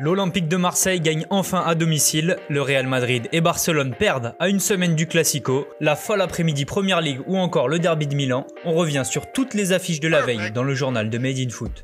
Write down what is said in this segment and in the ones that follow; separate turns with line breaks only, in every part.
L'Olympique de Marseille gagne enfin à domicile, le Real Madrid et Barcelone perdent à une semaine du Classico, la folle après-midi Première Ligue ou encore le derby de Milan. On revient sur toutes les affiches de la veille dans le journal de Made in Foot.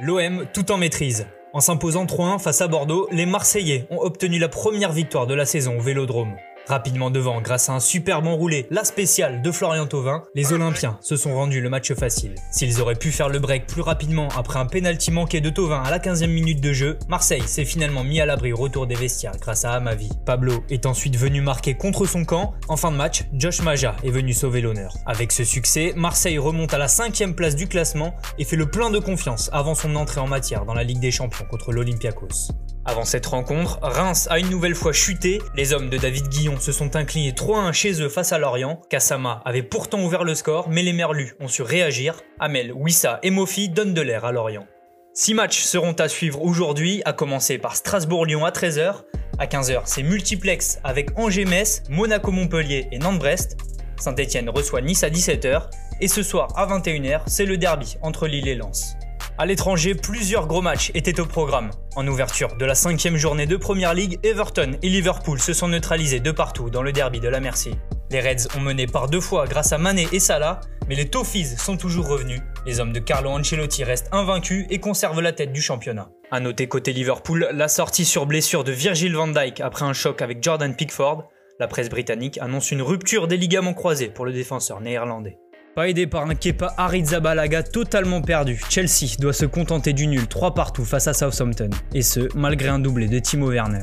L'OM tout en maîtrise. En s'imposant 3-1 face à Bordeaux, les Marseillais ont obtenu la première victoire de la saison au Vélodrome. Rapidement devant grâce à un superbe enroulé, la spéciale de Florian Thauvin, les Olympiens se sont rendus le match facile. S'ils auraient pu faire le break plus rapidement après un pénalty manqué de Thauvin à la 15e minute de jeu, Marseille s'est finalement mis à l'abri au retour des vestiaires grâce à Amavi. Pablo est ensuite venu marquer contre son camp. En fin de match, Josh Maja est venu sauver l'honneur. Avec ce succès, Marseille remonte à la 5 place du classement et fait le plein de confiance avant son entrée en matière dans la Ligue des Champions contre l'Olympiakos. Avant cette rencontre, Reims a une nouvelle fois chuté, les hommes de David Guillon se sont inclinés 3-1 chez eux face à Lorient, Kassama avait pourtant ouvert le score mais les Merlus ont su réagir, Amel, Wissa et Mofi donnent de l'air à Lorient. Six matchs seront à suivre aujourd'hui, à commencer par Strasbourg-Lyon à 13h, à 15h c'est multiplex avec Angers-Metz, Monaco-Montpellier et Nantes-Brest, Saint-Etienne reçoit Nice à 17h, et ce soir à 21h c'est le derby entre Lille et Lens. À l'étranger, plusieurs gros matchs étaient au programme. En ouverture de la cinquième journée de Première Ligue, Everton et Liverpool se sont neutralisés de partout dans le derby de la Merci. Les Reds ont mené par deux fois grâce à Mané et Salah, mais les Toffees sont toujours revenus. Les hommes de Carlo Ancelotti restent invaincus et conservent la tête du championnat. A noter côté Liverpool, la sortie sur blessure de Virgil van Dijk après un choc avec Jordan Pickford. La presse britannique annonce une rupture des ligaments croisés pour le défenseur néerlandais. Pas aidé par un Kepa Arrizabalaga totalement perdu, Chelsea doit se contenter du nul 3 partout face à Southampton, et ce, malgré un doublé de Timo Werner.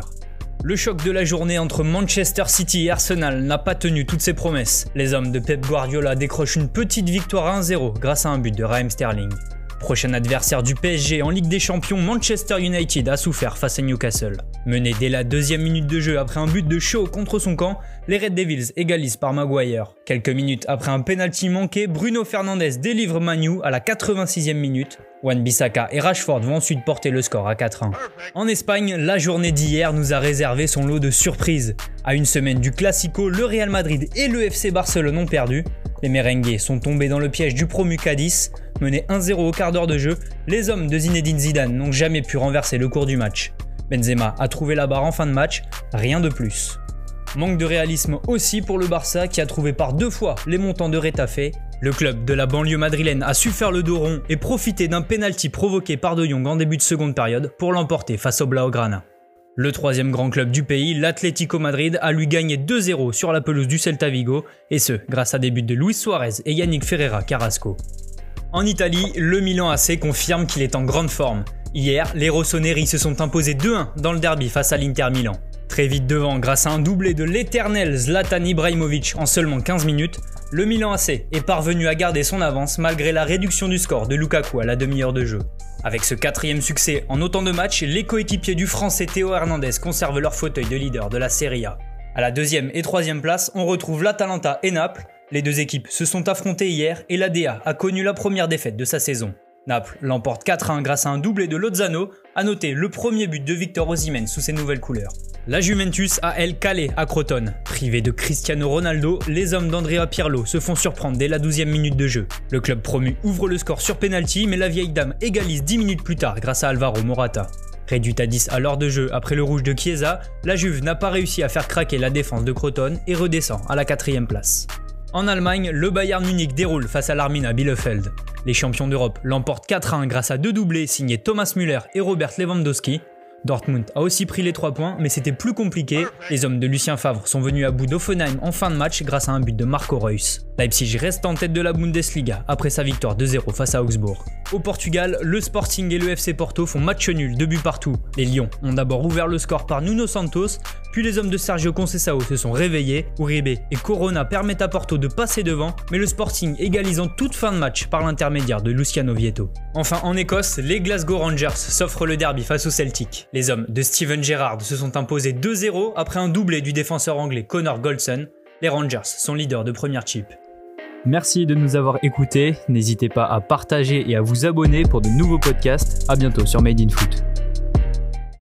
Le choc de la journée entre Manchester City et Arsenal n'a pas tenu toutes ses promesses. Les hommes de Pep Guardiola décrochent une petite victoire 1-0 grâce à un but de Raheem Sterling. Prochain adversaire du PSG en Ligue des Champions, Manchester United a souffert face à Newcastle. Mené dès la deuxième minute de jeu après un but de show contre son camp, les Red Devils égalisent par Maguire. Quelques minutes après un penalty manqué, Bruno Fernandes délivre Manu à la 86e minute. Juan Bissaka et Rashford vont ensuite porter le score à 4-1. En Espagne, la journée d'hier nous a réservé son lot de surprises. À une semaine du Classico, le Real Madrid et le FC Barcelone ont perdu. Les merengues sont tombés dans le piège du promu Cadiz. Menés 1-0 au quart d'heure de jeu, les hommes de Zinedine Zidane n'ont jamais pu renverser le cours du match. Benzema a trouvé la barre en fin de match, rien de plus. Manque de réalisme aussi pour le Barça qui a trouvé par deux fois les montants de Retafe. Le club de la banlieue madrilène a su faire le dos rond et profiter d'un penalty provoqué par De Jong en début de seconde période pour l'emporter face au Blaugrana. Le troisième grand club du pays, l'Atlético Madrid, a lui gagné 2-0 sur la pelouse du Celta Vigo, et ce, grâce à des buts de Luis Suarez et Yannick Ferreira Carrasco. En Italie, le Milan AC confirme qu'il est en grande forme. Hier, les Rossoneri se sont imposés 2-1 dans le derby face à l'Inter Milan. Très vite devant, grâce à un doublé de l'éternel Zlatan Ibrahimovic en seulement 15 minutes, le Milan AC est parvenu à garder son avance malgré la réduction du score de Lukaku à la demi-heure de jeu. Avec ce quatrième succès en autant de matchs, les coéquipiers du français Théo Hernandez conservent leur fauteuil de leader de la Serie A. À la deuxième et troisième place, on retrouve l'Atalanta et Naples. Les deux équipes se sont affrontées hier et l'ADA a connu la première défaite de sa saison. Naples l'emporte 4-1 grâce à un doublé de Lozano, à noter le premier but de Victor Osimhen sous ses nouvelles couleurs. La Juventus a elle calé à Crotone. Privé de Cristiano Ronaldo, les hommes d'Andrea Pirlo se font surprendre dès la 12e minute de jeu. Le club promu ouvre le score sur penalty, mais la vieille dame égalise 10 minutes plus tard grâce à Alvaro Morata. Réduite à 10 à l'heure de jeu après le rouge de Chiesa, la Juve n'a pas réussi à faire craquer la défense de Crotone et redescend à la quatrième place. En Allemagne, le Bayern Munich déroule face à l'Armina Bielefeld. Les champions d'Europe l'emportent 4-1 grâce à deux doublés signés Thomas Müller et Robert Lewandowski, Dortmund a aussi pris les 3 points, mais c'était plus compliqué. Les hommes de Lucien Favre sont venus à bout d'Offenheim en fin de match grâce à un but de Marco Reus. Leipzig reste en tête de la Bundesliga après sa victoire 2-0 face à Augsbourg. Au Portugal, le Sporting et le FC Porto font match nul, deux buts partout. Les Lions ont d'abord ouvert le score par Nuno Santos, puis les hommes de Sergio Conceição se sont réveillés. Uribe et Corona permettent à Porto de passer devant, mais le Sporting égalise en toute fin de match par l'intermédiaire de Luciano Vieto. Enfin, en Écosse, les Glasgow Rangers s'offrent le derby face au Celtic. Les hommes de Steven Gerrard se sont imposés 2-0 après un doublé du défenseur anglais Connor Goldson. Les Rangers sont leaders de première chip.
Merci de nous avoir écoutés. N'hésitez pas à partager et à vous abonner pour de nouveaux podcasts. À bientôt sur Made in Foot.